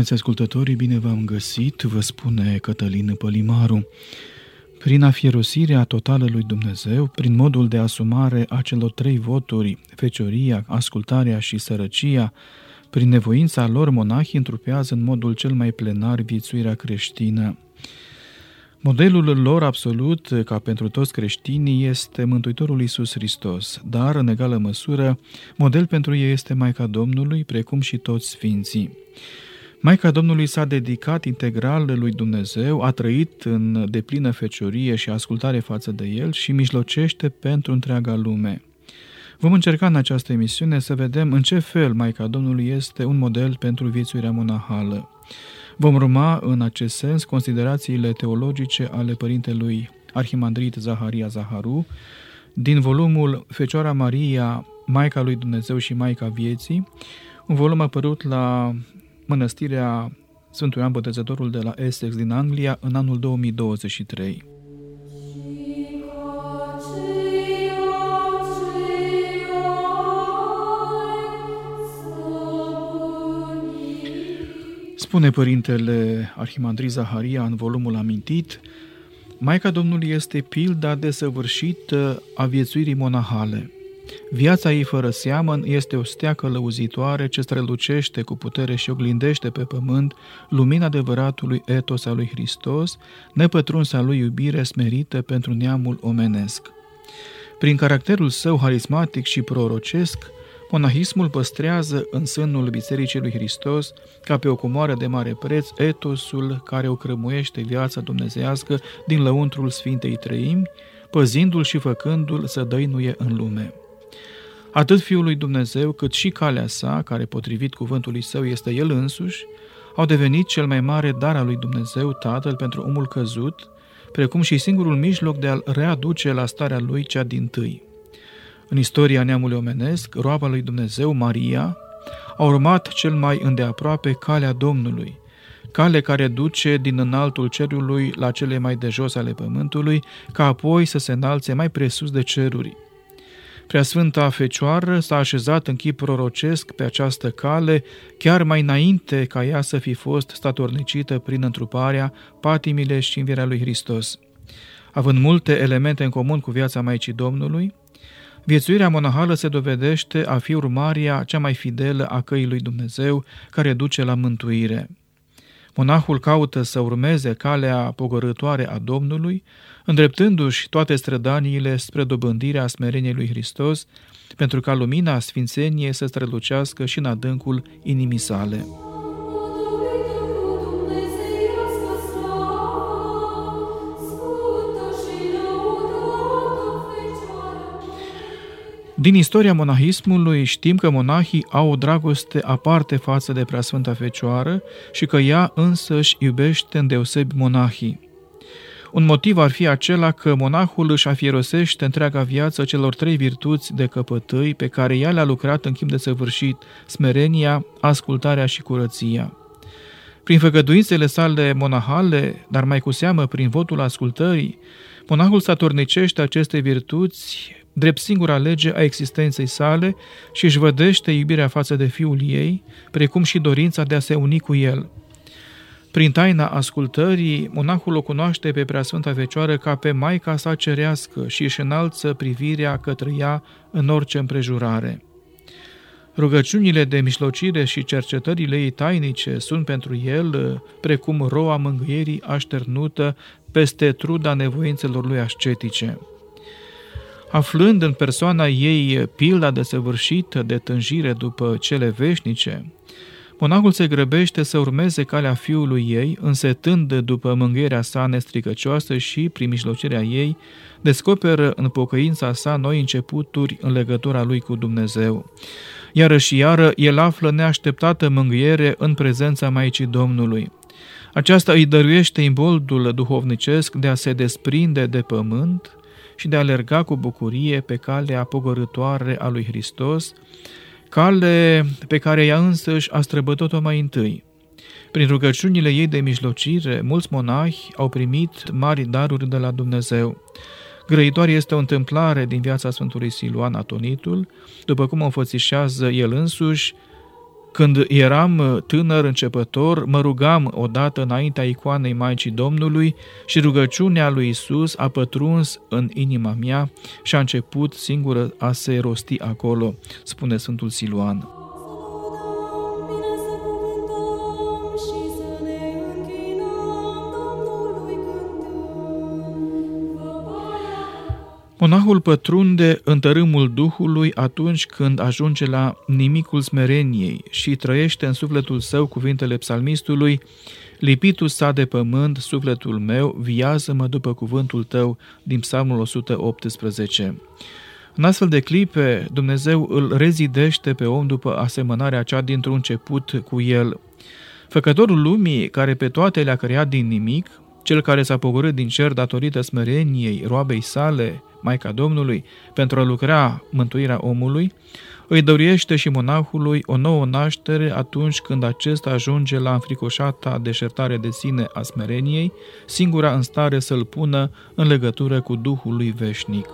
Stimați ascultătorii, bine v-am găsit, vă spune Cătălin Pălimaru. Prin afierosirea totală lui Dumnezeu, prin modul de asumare a celor trei voturi, fecioria, ascultarea și sărăcia, prin nevoința lor, monahii întrupează în modul cel mai plenar viețuirea creștină. Modelul lor absolut, ca pentru toți creștinii, este Mântuitorul Iisus Hristos, dar, în egală măsură, model pentru ei este Maica Domnului, precum și toți sfinții. Maica Domnului s-a dedicat integral lui Dumnezeu, a trăit în deplină feciorie și ascultare față de El și mijlocește pentru întreaga lume. Vom încerca în această emisiune să vedem în ce fel Maica Domnului este un model pentru viețuirea monahală. Vom urma în acest sens considerațiile teologice ale părintelui Arhimandrit Zaharia Zaharu din volumul Fecioara Maria, Maica lui Dumnezeu și Maica Vieții, un volum apărut la mănăstirea Sfântul Ioan Botezătorul de la Essex din Anglia în anul 2023. Spune părintele Arhimandri Zaharia în volumul amintit, Maica Domnului este pilda desăvârșită a viețuirii monahale – Viața ei fără seamăn este o stea călăuzitoare ce strălucește cu putere și oglindește pe pământ lumina adevăratului etos al lui Hristos, nepătrunsa lui iubire smerită pentru neamul omenesc. Prin caracterul său harismatic și prorocesc, monahismul păstrează în sânul Bisericii lui Hristos, ca pe o comoară de mare preț, etosul care o crămuiește viața dumnezească din lăuntrul Sfintei Trăimi, păzindu-l și făcându-l să dăinuie în lume. Atât Fiul lui Dumnezeu, cât și calea sa, care potrivit cuvântului său este El însuși, au devenit cel mai mare dar al lui Dumnezeu Tatăl pentru omul căzut, precum și singurul mijloc de a-l readuce la starea lui cea din tâi. În istoria neamului omenesc, roaba lui Dumnezeu, Maria, a urmat cel mai îndeaproape calea Domnului, cale care duce din înaltul cerului la cele mai de jos ale pământului, ca apoi să se înalțe mai presus de ceruri. Preasfânta Fecioară s-a așezat în chip prorocesc pe această cale, chiar mai înainte ca ea să fi fost statornicită prin întruparea, patimile și învierea lui Hristos. Având multe elemente în comun cu viața Maicii Domnului, viețuirea monahală se dovedește a fi urmarea cea mai fidelă a căii lui Dumnezeu, care duce la mântuire. Monahul caută să urmeze calea pogorătoare a Domnului, îndreptându-și toate strădaniile spre dobândirea smereniei lui Hristos, pentru ca lumina sfințeniei să strălucească și în adâncul inimii sale. Din istoria monahismului știm că monahii au o dragoste aparte față de Preasfânta Fecioară și că ea însă își iubește îndeosebi monahii. Un motiv ar fi acela că monahul își afierosește întreaga viață celor trei virtuți de căpătâi pe care ea le-a lucrat în chip de săvârșit, smerenia, ascultarea și curăția. Prin făgăduințele sale monahale, dar mai cu seamă prin votul ascultării, monahul satornicește aceste virtuți drept singura lege a existenței sale și își vădește iubirea față de fiul ei, precum și dorința de a se uni cu el. Prin taina ascultării, monahul o cunoaște pe Preasfânta Fecioară ca pe Maica sa cerească și își înalță privirea către ea în orice împrejurare. Rugăciunile de mișlocire și cercetările ei tainice sunt pentru el precum roa mângâierii așternută peste truda nevoințelor lui ascetice. Aflând în persoana ei pilda desăvârșită de tânjire după cele veșnice, Monahul se grăbește să urmeze calea fiului ei, însetând după mângâierea sa nestricăcioasă și, prin mijlocirea ei, descoperă în pocăința sa noi începuturi în legătura lui cu Dumnezeu. Iară și iară, el află neașteptată mângâiere în prezența Maicii Domnului. Aceasta îi dăruiește imboldul duhovnicesc de a se desprinde de pământ și de a alerga cu bucurie pe calea pogorătoare a lui Hristos, cale pe care ea însăși a străbătut-o mai întâi. Prin rugăciunile ei de mijlocire, mulți monahi au primit mari daruri de la Dumnezeu. Grăitoare este o întâmplare din viața Sfântului Siluan Atonitul, după cum o înfățișează el însuși, când eram tânăr începător, mă rugam odată înaintea icoanei Maicii Domnului și rugăciunea lui Isus a pătruns în inima mea și a început singură a se rosti acolo, spune Sfântul Siluan. Monahul pătrunde în tărâmul Duhului atunci când ajunge la nimicul smereniei și trăiește în sufletul său cuvintele psalmistului, Lipitul sa de pământ, sufletul meu, viază-mă după cuvântul tău, din psalmul 118. În astfel de clipe, Dumnezeu îl rezidește pe om după asemănarea cea dintr-un început cu el. Făcătorul lumii, care pe toate le-a creat din nimic, cel care s-a pogorât din cer datorită smereniei roabei sale, Maica Domnului, pentru a lucra mântuirea omului, îi dăruiește și monahului o nouă naștere atunci când acesta ajunge la înfricoșata deșertare de sine a smereniei, singura în stare să-l pună în legătură cu Duhul lui veșnic.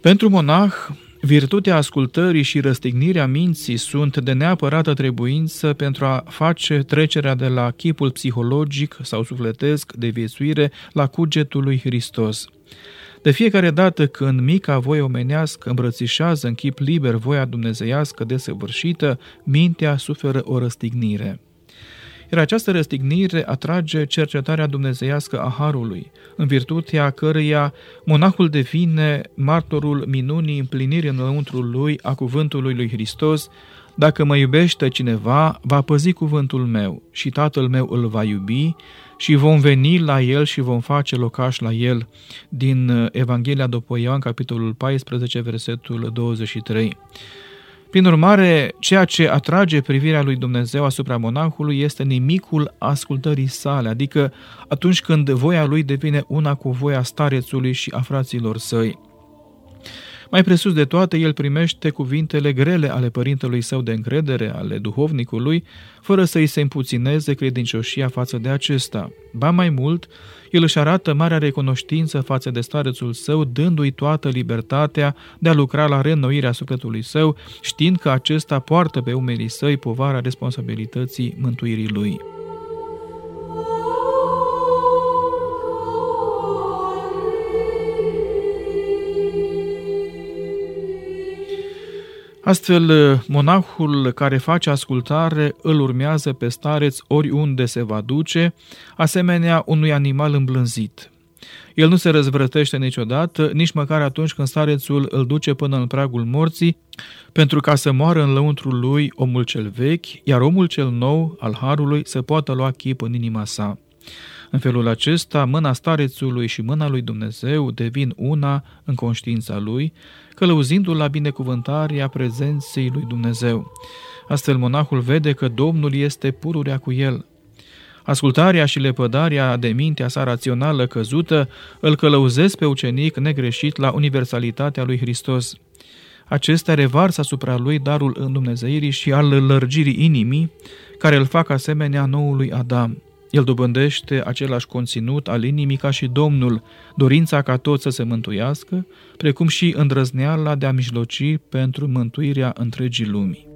Pentru monah, virtutea ascultării și răstignirea minții sunt de neapărată trebuință pentru a face trecerea de la chipul psihologic sau sufletesc de viețuire la cugetul lui Hristos. De fiecare dată când mica voie omenească îmbrățișează în chip liber voia dumnezeiască desăvârșită, mintea suferă o răstignire iar această răstignire atrage cercetarea dumnezeiască a Harului, în virtutea căreia monahul devine martorul minunii împlinirii în lăuntrul lui a cuvântului lui Hristos, dacă mă iubește cineva, va păzi cuvântul meu și tatăl meu îl va iubi și vom veni la el și vom face locaș la el. Din Evanghelia după Ioan, capitolul 14, versetul 23. Prin urmare, ceea ce atrage privirea lui Dumnezeu asupra monahului este nimicul ascultării sale, adică atunci când voia lui devine una cu voia starețului și a fraților săi. Mai presus de toate, el primește cuvintele grele ale părintelui său de încredere, ale duhovnicului, fără să îi se împuțineze credincioșia față de acesta. Ba mai mult, el își arată marea recunoștință față de starețul său, dându-i toată libertatea de a lucra la reînnoirea sufletului său, știind că acesta poartă pe umerii săi povara responsabilității mântuirii lui. Astfel, monahul care face ascultare îl urmează pe stareț oriunde se va duce, asemenea unui animal îmblânzit. El nu se răzvrătește niciodată, nici măcar atunci când starețul îl duce până în pragul morții, pentru ca să moară în lăuntrul lui omul cel vechi, iar omul cel nou al harului să poată lua chip în inima sa. În felul acesta, mâna starețului și mâna lui Dumnezeu devin una în conștiința lui, călăuzindu-l la binecuvântarea prezenței lui Dumnezeu. Astfel, monahul vede că Domnul este pururea cu el. Ascultarea și lepădarea de mintea sa rațională căzută îl călăuzesc pe ucenic negreșit la universalitatea lui Hristos. Acestea revarsă asupra lui darul îndumnezeirii și al lărgirii inimii, care îl fac asemenea noului Adam. El dobândește același conținut al inimii ca și Domnul, dorința ca toți să se mântuiască, precum și îndrăzneala de a mijloci pentru mântuirea întregii lumii.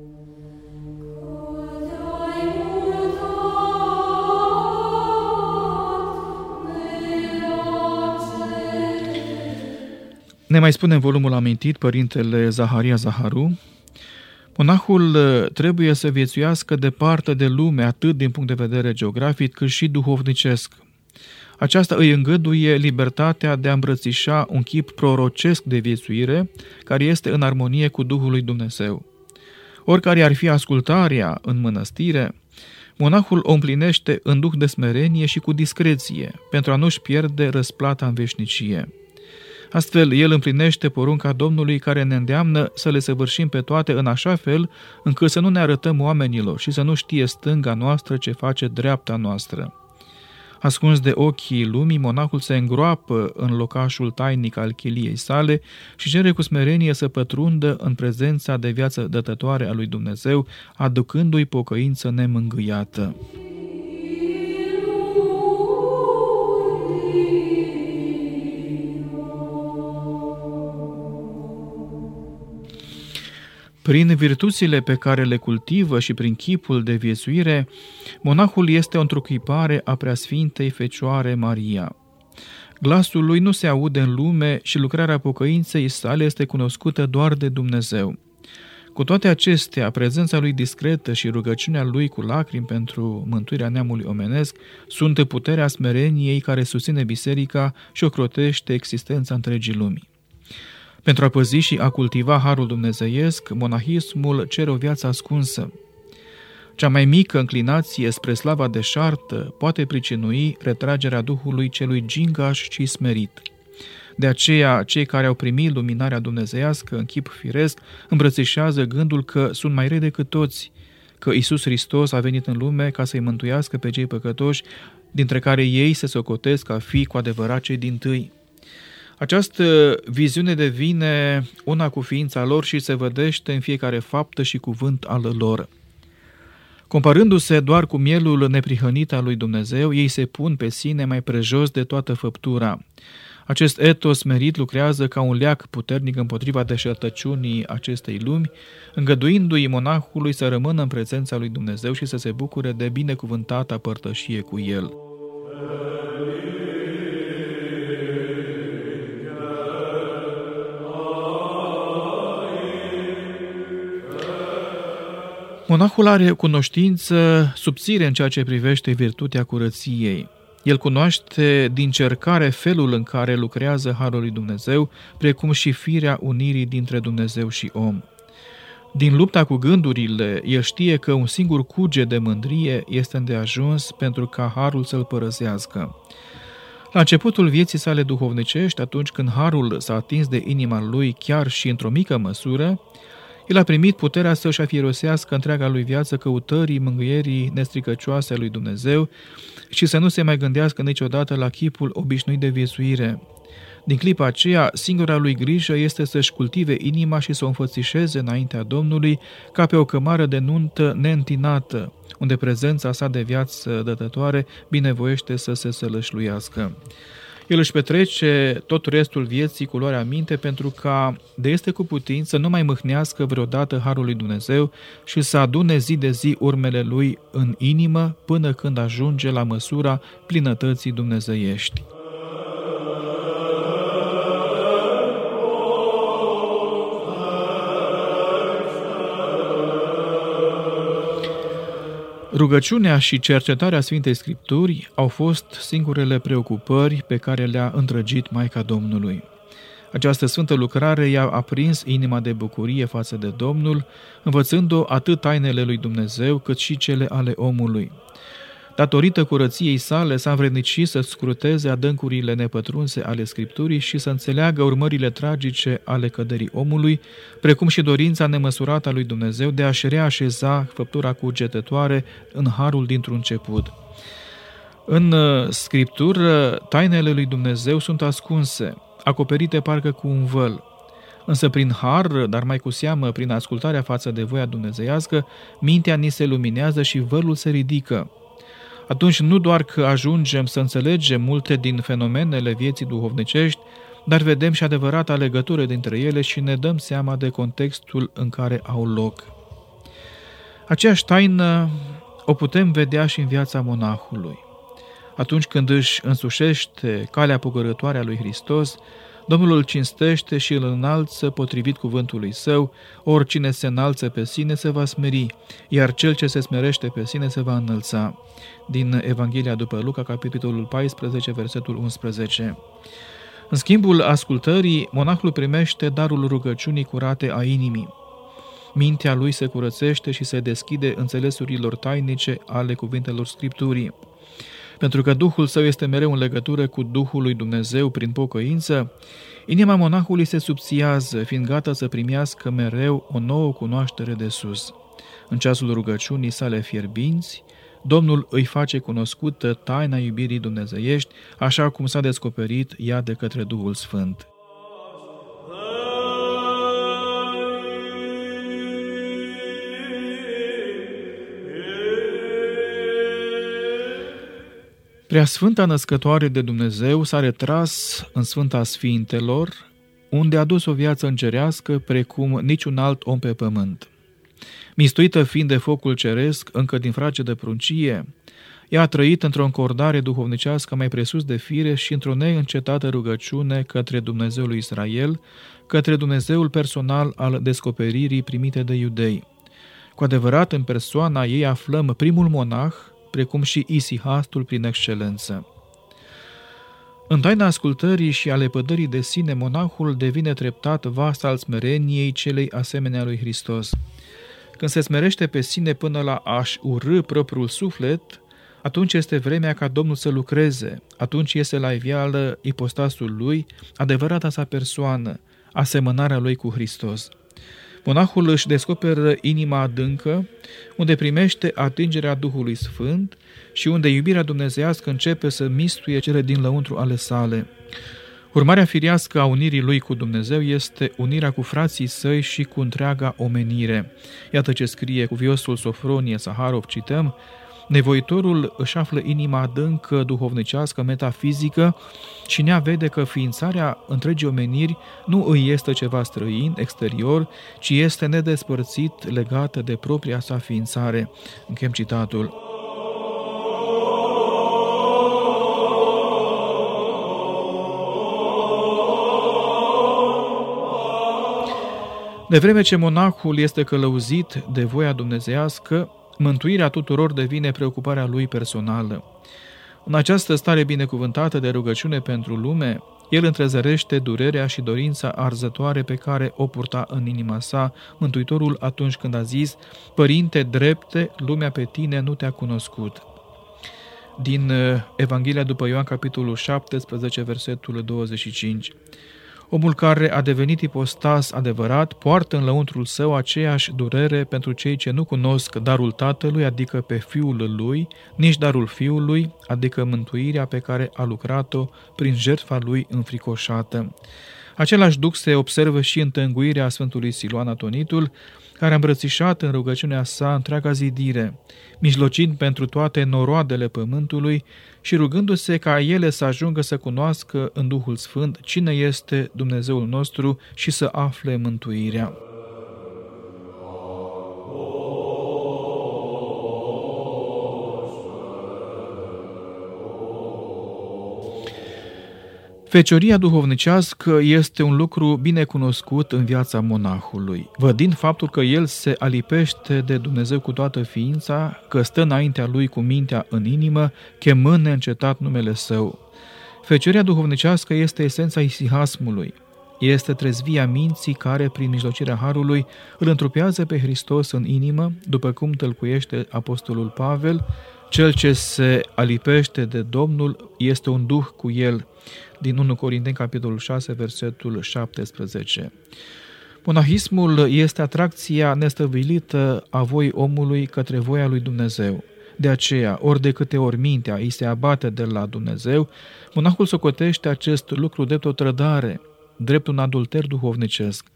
Ne mai spune în volumul amintit părintele Zaharia Zaharu, Monahul uh, trebuie să viețuiască departe de lume, atât din punct de vedere geografic, cât și duhovnicesc. Aceasta îi îngăduie libertatea de a îmbrățișa un chip prorocesc de viețuire care este în armonie cu Duhul lui Dumnezeu. Oricare ar fi ascultarea în mănăstire, monahul o împlinește în duh de smerenie și cu discreție, pentru a nu-și pierde răsplata în veșnicie. Astfel, el împlinește porunca Domnului care ne îndeamnă să le săvârșim pe toate în așa fel încât să nu ne arătăm oamenilor și să nu știe stânga noastră ce face dreapta noastră. Ascuns de ochii lumii, monahul se îngroapă în locașul tainic al chiliei sale și cere cu smerenie să pătrundă în prezența de viață dătătoare a lui Dumnezeu, aducându-i pocăință nemângâiată. Prin virtuțile pe care le cultivă și prin chipul de viețuire, monahul este o întruchipare a preasfintei Fecioare Maria. Glasul lui nu se aude în lume și lucrarea pocăinței sale este cunoscută doar de Dumnezeu. Cu toate acestea, prezența lui discretă și rugăciunea lui cu lacrimi pentru mântuirea neamului omenesc sunt puterea smereniei care susține biserica și ocrotește existența întregii lumii. Pentru a păzi și a cultiva harul dumnezeiesc, monahismul cere o viață ascunsă. Cea mai mică înclinație spre slava deșartă poate pricinui retragerea Duhului celui gingaș și smerit. De aceea, cei care au primit luminarea dumnezeiască în chip firesc îmbrățișează gândul că sunt mai rei decât toți, că Isus Hristos a venit în lume ca să-i mântuiască pe cei păcătoși, dintre care ei se socotesc a fi cu adevărat cei din tâi. Această viziune devine una cu ființa lor și se vădește în fiecare faptă și cuvânt al lor. Comparându-se doar cu mielul neprihănit al lui Dumnezeu, ei se pun pe sine mai prejos de toată făptura. Acest etos merit lucrează ca un leac puternic împotriva deșertăciunii acestei lumi, îngăduindu-i monahului să rămână în prezența lui Dumnezeu și să se bucure de binecuvântata părtășie cu el. Monahul are cunoștință subțire în ceea ce privește virtutea curăției. El cunoaște din cercare felul în care lucrează Harul lui Dumnezeu, precum și firea unirii dintre Dumnezeu și om. Din lupta cu gândurile, el știe că un singur cuge de mândrie este îndeajuns pentru ca Harul să-l părăsească. La începutul vieții sale duhovnicești, atunci când Harul s-a atins de inima lui chiar și într-o mică măsură, el a primit puterea să-și afirosească întreaga lui viață căutării mângâierii nestricăcioase a lui Dumnezeu și să nu se mai gândească niciodată la chipul obișnuit de viețuire. Din clipa aceea, singura lui grijă este să-și cultive inima și să o înfățișeze înaintea Domnului ca pe o cămară de nuntă neîntinată, unde prezența sa de viață dătătoare binevoiește să se sălășluiască. El își petrece tot restul vieții cu luarea minte pentru ca, de este cu putință, să nu mai mâhnească vreodată Harul lui Dumnezeu și să adune zi de zi urmele lui în inimă până când ajunge la măsura plinătății dumnezeiești. Rugăciunea și cercetarea Sfintei Scripturi au fost singurele preocupări pe care le-a îndrăgit Maica Domnului. Această sfântă lucrare i-a aprins inima de bucurie față de Domnul, învățând-o atât tainele lui Dumnezeu cât și cele ale omului. Datorită curăției sale, s-a învrednicit să scruteze adâncurile nepătrunse ale Scripturii și să înțeleagă urmările tragice ale căderii omului, precum și dorința nemăsurată a lui Dumnezeu de a-și reașeza făptura cugetătoare în harul dintr-un început. În uh, Scriptură, tainele lui Dumnezeu sunt ascunse, acoperite parcă cu un văl, Însă prin har, dar mai cu seamă prin ascultarea față de voia dumnezeiască, mintea ni se luminează și vălul se ridică atunci nu doar că ajungem să înțelegem multe din fenomenele vieții duhovnicești, dar vedem și adevărata legătură dintre ele și ne dăm seama de contextul în care au loc. Aceeași taină o putem vedea și în viața monahului. Atunci când își însușește calea pugărătoare a lui Hristos, Domnul îl cinstește și îl înalță potrivit cuvântului său, oricine se înalță pe sine se va smeri, iar cel ce se smerește pe sine se va înălța. Din Evanghelia după Luca, capitolul 14, versetul 11. În schimbul ascultării, monahul primește darul rugăciunii curate a inimii. Mintea lui se curățește și se deschide înțelesurilor tainice ale cuvintelor Scripturii. Pentru că Duhul său este mereu în legătură cu Duhul lui Dumnezeu prin pocăință, inima monahului se subțiază, fiind gata să primească mereu o nouă cunoaștere de sus. În ceasul rugăciunii sale fierbinți, Domnul îi face cunoscută taina iubirii dumnezeiești, așa cum s-a descoperit ea de către Duhul Sfânt. Prea Sfânta Născătoare de Dumnezeu s-a retras în Sfânta Sfintelor, unde a dus o viață îngerească precum niciun alt om pe pământ. Mistuită fiind de focul ceresc, încă din frage de pruncie, ea a trăit într-o încordare duhovnicească mai presus de fire și într-o neîncetată rugăciune către Dumnezeul lui Israel, către Dumnezeul personal al descoperirii primite de iudei. Cu adevărat, în persoana ei aflăm primul monah, precum și isihastul prin excelență. În taina ascultării și ale pădării de sine, monahul devine treptat vas al smereniei celei asemenea lui Hristos. Când se smerește pe sine până la a-și urâ propriul suflet, atunci este vremea ca Domnul să lucreze, atunci iese la iveală ipostasul lui, adevărata sa persoană, asemănarea lui cu Hristos. Monahul își descoperă inima adâncă, unde primește atingerea Duhului Sfânt și unde iubirea dumnezească începe să mistuie cele din lăuntru ale sale. Urmarea firească a unirii lui cu Dumnezeu este unirea cu frații săi și cu întreaga omenire. Iată ce scrie cu viosul Sofronie Saharov, cităm, Nevoitorul își află inima adâncă, duhovnicească, metafizică și nea vede că ființarea întregii omeniri nu îi este ceva străin, exterior, ci este nedespărțit legată de propria sa ființare. Închem citatul. De vreme ce monahul este călăuzit de voia dumnezească, mântuirea tuturor devine preocuparea lui personală. În această stare binecuvântată de rugăciune pentru lume, el întrezărește durerea și dorința arzătoare pe care o purta în inima sa Mântuitorul atunci când a zis Părinte drepte, lumea pe tine nu te-a cunoscut. Din uh, Evanghelia după Ioan, capitolul 17, versetul 25. Omul care a devenit ipostas adevărat poartă în lăuntrul său aceeași durere pentru cei ce nu cunosc darul Tatălui, adică pe Fiul lui, nici darul Fiului, adică mântuirea pe care a lucrat-o prin jertfa lui înfricoșată. Același duc se observă și în tânguirea Sfântului Siluan Atonitul, care a îmbrățișat în rugăciunea sa întreaga zidire, mijlocind pentru toate noroadele pământului și rugându-se ca ele să ajungă să cunoască în Duhul Sfânt cine este Dumnezeul nostru și să afle mântuirea. Fecioria duhovnicească este un lucru bine cunoscut în viața monahului, vădind faptul că el se alipește de Dumnezeu cu toată ființa, că stă înaintea lui cu mintea în inimă, chemând neîncetat numele său. Fecioria duhovnicească este esența isihasmului, este trezvia minții care, prin mijlocirea Harului, îl întrupează pe Hristos în inimă, după cum tălcuiește Apostolul Pavel, cel ce se alipește de Domnul este un duh cu el, din 1 Corinteni, capitolul 6, versetul 17. Monahismul este atracția nestăvilită a voii omului către voia lui Dumnezeu. De aceea, ori de câte ori mintea îi se abate de la Dumnezeu, monahul socotește acest lucru drept o trădare, drept un adulter duhovnicesc.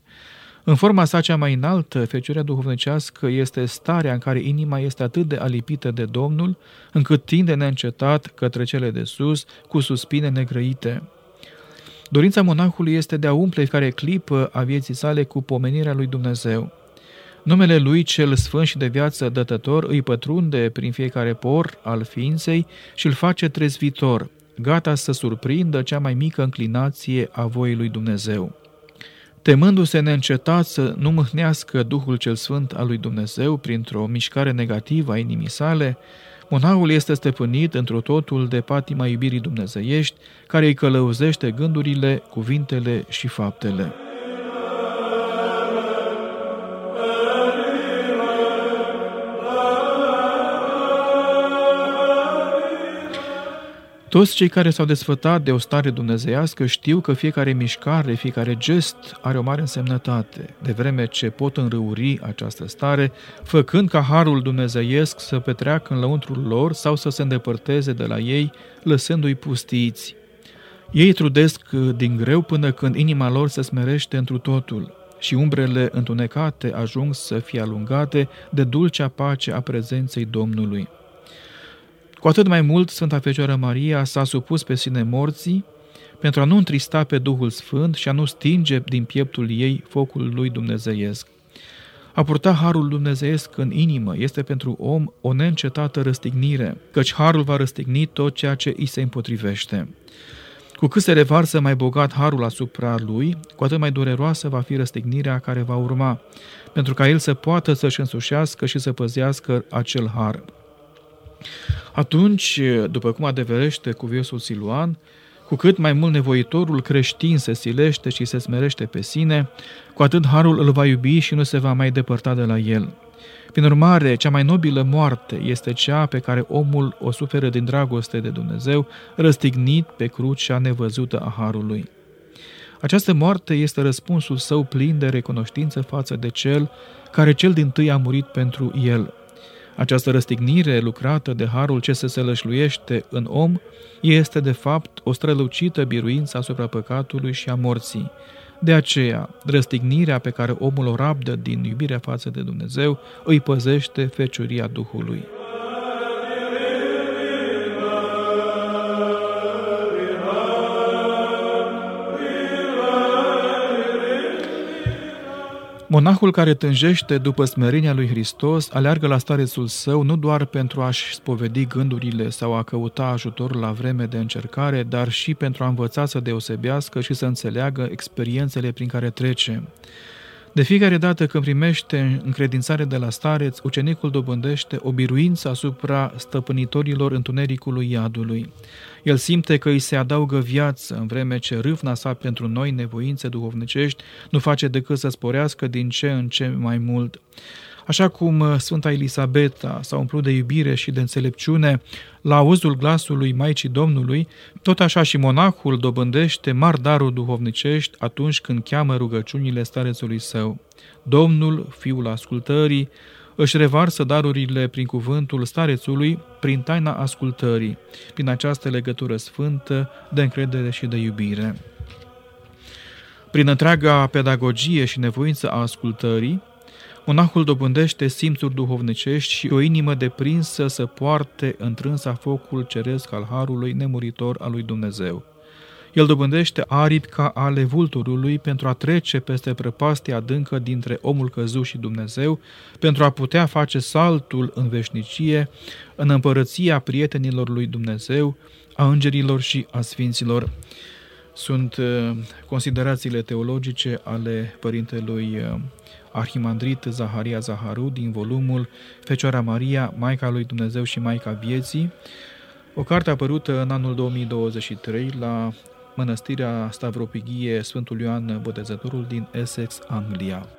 În forma sa cea mai înaltă, fecioria duhovnicească este starea în care inima este atât de alipită de Domnul, încât tinde neîncetat către cele de sus, cu suspine negrăite. Dorința monahului este de a umple fiecare clipă a vieții sale cu pomenirea lui Dumnezeu. Numele lui cel sfânt și de viață dătător îi pătrunde prin fiecare por al ființei și îl face trezvitor, gata să surprindă cea mai mică înclinație a voii lui Dumnezeu. Temându-se neîncetat să nu mâhnească Duhul cel Sfânt al lui Dumnezeu printr-o mișcare negativă a inimii sale, monahul este stăpânit într totul de patima iubirii dumnezeiești, care îi călăuzește gândurile, cuvintele și faptele. Toți cei care s-au desfătat de o stare dumnezeiască știu că fiecare mișcare, fiecare gest are o mare însemnătate, de vreme ce pot înrăuri această stare, făcând ca harul dumnezeiesc să petreacă în lăuntrul lor sau să se îndepărteze de la ei, lăsându-i pustiți. Ei trudesc din greu până când inima lor se smerește întru totul și umbrele întunecate ajung să fie alungate de dulcea pace a prezenței Domnului. Cu atât mai mult, Sfânta Fecioară Maria s-a supus pe sine morții pentru a nu întrista pe Duhul Sfânt și a nu stinge din pieptul ei focul lui dumnezeiesc. A purta harul dumnezeiesc în inimă este pentru om o neîncetată răstignire, căci harul va răstigni tot ceea ce îi se împotrivește. Cu cât se revarsă mai bogat harul asupra lui, cu atât mai dureroasă va fi răstignirea care va urma, pentru ca el să poată să-și însușească și să păzească acel har. Atunci, după cum adeverește cuviosul Siluan, cu cât mai mult nevoitorul creștin se silește și se smerește pe sine, cu atât harul îl va iubi și nu se va mai depărta de la el. Prin urmare, cea mai nobilă moarte este cea pe care omul o suferă din dragoste de Dumnezeu, răstignit pe crucea nevăzută a harului. Această moarte este răspunsul său plin de recunoștință față de cel care cel din tâi a murit pentru el, această răstignire lucrată de harul ce se sălășluiește în om este de fapt o strălucită biruință asupra păcatului și a morții. De aceea, răstignirea pe care omul o rabdă din iubirea față de Dumnezeu îi păzește fecioria Duhului. Monahul care tânjește după smerenia lui Hristos aleargă la starețul său nu doar pentru a-și spovedi gândurile sau a căuta ajutor la vreme de încercare, dar și pentru a învăța să deosebească și să înțeleagă experiențele prin care trece. De fiecare dată când primește încredințare de la stareț, ucenicul dobândește o biruință asupra stăpânitorilor întunericului iadului. El simte că îi se adaugă viață, în vreme ce râvna sa pentru noi nevoințe duhovnicești nu face decât să sporească din ce în ce mai mult. Așa cum uh, Sfânta Elisabeta s-a umplut de iubire și de înțelepciune la auzul glasului Maicii Domnului, tot așa și monahul dobândește mari daruri duhovnicești atunci când cheamă rugăciunile starețului său. Domnul, fiul ascultării, își revarsă darurile prin cuvântul starețului, prin taina ascultării, prin această legătură sfântă de încredere și de iubire. Prin întreaga pedagogie și nevoință a ascultării, monahul dobândește simțuri duhovnicești și o inimă deprinsă să poarte întrânsa focul ceresc al harului nemuritor al lui Dumnezeu. El dobândește aripi ca ale vulturului pentru a trece peste prăpastia adâncă dintre omul căzut și Dumnezeu, pentru a putea face saltul în veșnicie, în împărăția prietenilor lui Dumnezeu, a îngerilor și a sfinților. Sunt uh, considerațiile teologice ale părintelui uh, Arhimandrit Zaharia Zaharu din volumul Fecioara Maria, Maica lui Dumnezeu și Maica Vieții, o carte apărută în anul 2023 la mănăstirea Stavropighie Sfântul Ioan Botezătorul din Essex, Anglia.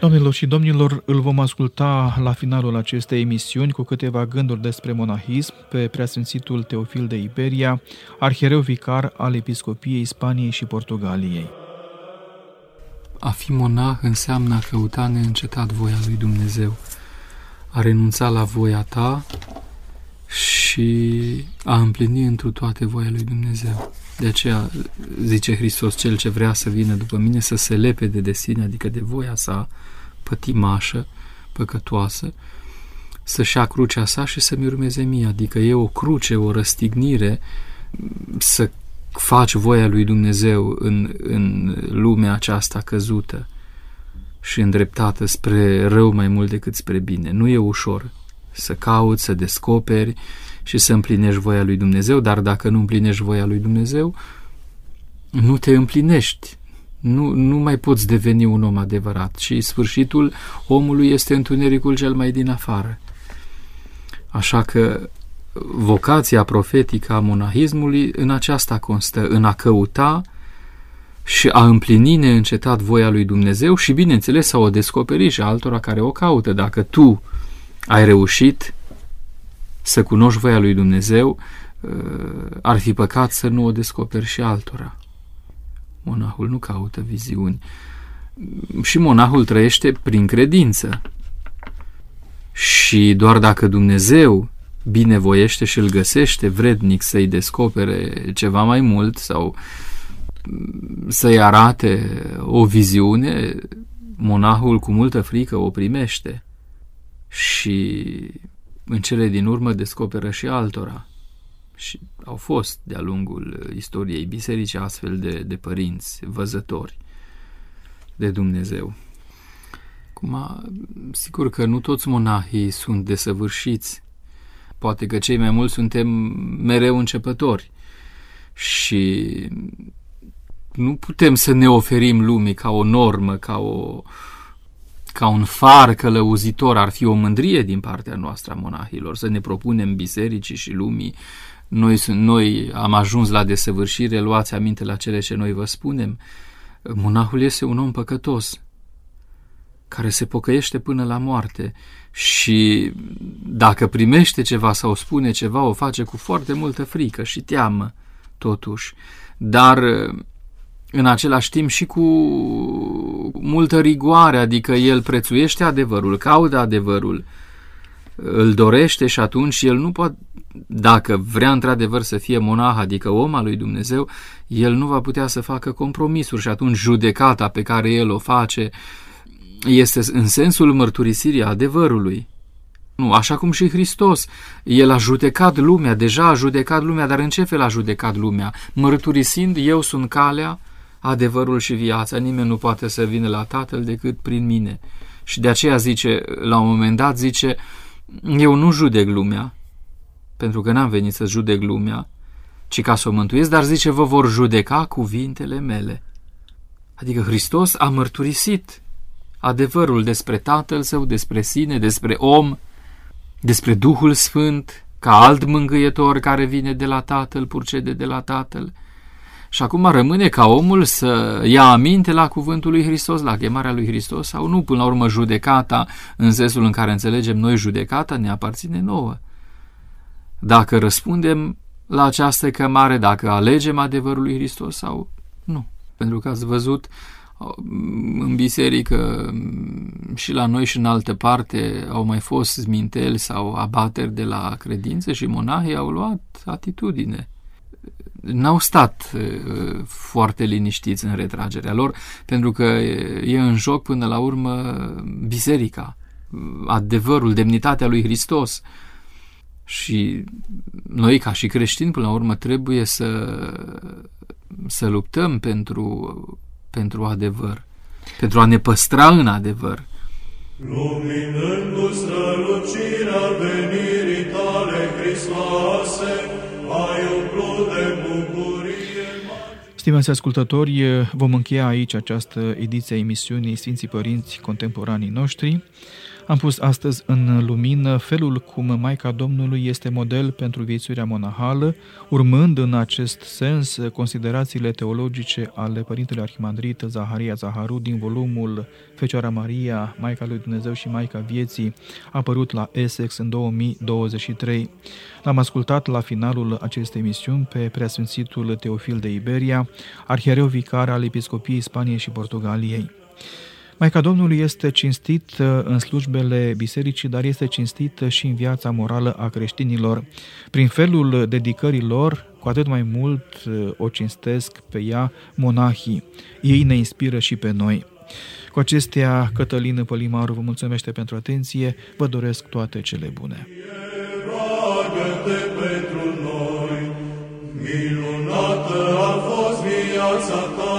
Doamnelor și domnilor, îl vom asculta la finalul acestei emisiuni cu câteva gânduri despre monahism pe preasfințitul Teofil de Iberia, arhiereu vicar al Episcopiei Spaniei și Portugaliei. A fi monah înseamnă a căuta neîncetat voia lui Dumnezeu, a renunța la voia ta și a împlini întru toate voia lui Dumnezeu. De aceea zice Hristos, cel ce vrea să vină după mine să se lepede de sine, adică de voia sa pătimașă, păcătoasă, să-și ia crucea sa și să-mi urmeze mie, adică e o cruce, o răstignire să faci voia lui Dumnezeu în, în lumea aceasta căzută, și îndreptată spre rău mai mult decât spre bine. Nu e ușor să cauți, să descoperi și să împlinești voia lui Dumnezeu, dar dacă nu împlinești voia lui Dumnezeu, nu te împlinești. Nu, nu mai poți deveni un om adevărat și sfârșitul omului este întunericul cel mai din afară. Așa că vocația profetică a monahismului în aceasta constă, în a căuta și a împlini neîncetat voia lui Dumnezeu și, bineînțeles, să o descoperi și altora care o caută. Dacă tu ai reușit să cunoști voia lui Dumnezeu, ar fi păcat să nu o descoperi și altora. Monahul nu caută viziuni. Și monahul trăiește prin credință. Și doar dacă Dumnezeu binevoiește și îl găsește vrednic să-i descopere ceva mai mult sau să-i arate o viziune, monahul cu multă frică o primește și în cele din urmă descoperă și altora. Și au fost de-a lungul istoriei bisericii astfel de, de părinți, văzători de Dumnezeu. Acum, sigur că nu toți monahii sunt desăvârșiți. Poate că cei mai mulți suntem mereu începători și nu putem să ne oferim lumii ca o normă, ca, o, ca un far călăuzitor. Ar fi o mândrie din partea noastră a monahilor să ne propunem bisericii și lumii. Noi, noi am ajuns la desăvârșire, luați aminte la cele ce noi vă spunem. Monahul este un om păcătos care se pocăiește până la moarte și dacă primește ceva sau spune ceva, o face cu foarte multă frică și teamă, totuși. Dar în același timp și cu multă rigoare, adică el prețuiește adevărul, caută adevărul, îl dorește și atunci el nu poate, dacă vrea într-adevăr să fie monah, adică om al lui Dumnezeu, el nu va putea să facă compromisuri și atunci judecata pe care el o face este în sensul mărturisirii adevărului. Nu, așa cum și Hristos. El a judecat lumea, deja a judecat lumea, dar în ce fel a judecat lumea? Mărturisind, eu sunt calea, adevărul și viața. Nimeni nu poate să vină la Tatăl decât prin mine. Și de aceea zice, la un moment dat zice, eu nu judec lumea, pentru că n-am venit să judec lumea, ci ca să o mântuiesc, dar zice, vă vor judeca cuvintele mele. Adică Hristos a mărturisit adevărul despre Tatăl Său, despre sine, despre om, despre Duhul Sfânt, ca alt mângâietor care vine de la Tatăl, purcede de la Tatăl, și acum rămâne ca omul să ia aminte la cuvântul lui Hristos, la chemarea lui Hristos sau nu. Până la urmă, judecata, în sensul în care înțelegem noi judecata, ne aparține nouă. Dacă răspundem la această chemare, dacă alegem adevărul lui Hristos sau nu. Pentru că ați văzut în biserică și la noi și în altă parte au mai fost zminteli sau abateri de la credință și monahii au luat atitudine n-au stat foarte liniștiți în retragerea lor, pentru că e în joc până la urmă biserica, adevărul, demnitatea lui Hristos. Și noi, ca și creștini, până la urmă, trebuie să, să luptăm pentru, pentru adevăr, pentru a ne păstra în adevăr. Luminându strălucirea venirii tale, Hristoase, ai umplut de Stimați ascultători, vom încheia aici această ediție a emisiunii Sfinții Părinți Contemporanii noștri. Am pus astăzi în lumină felul cum Maica Domnului este model pentru viețuirea monahală, urmând în acest sens considerațiile teologice ale Părintelui Arhimandrit Zaharia Zaharu din volumul Fecioara Maria, Maica lui Dumnezeu și Maica Vieții, apărut la Essex în 2023. L-am ascultat la finalul acestei emisiuni pe preasfințitul Teofil de Iberia, arhiereu vicar al Episcopiei Spaniei și Portugaliei. Maica Domnului este cinstit uh, în slujbele bisericii, dar este cinstit și în viața morală a creștinilor. Prin felul dedicării lor, cu atât mai mult uh, o cinstesc pe ea monahii. Ei ne inspiră și pe noi. Cu acestea, Cătălin Pălimaru vă mulțumește pentru atenție, vă doresc toate cele bune. pentru noi, minunată a fost viața ta,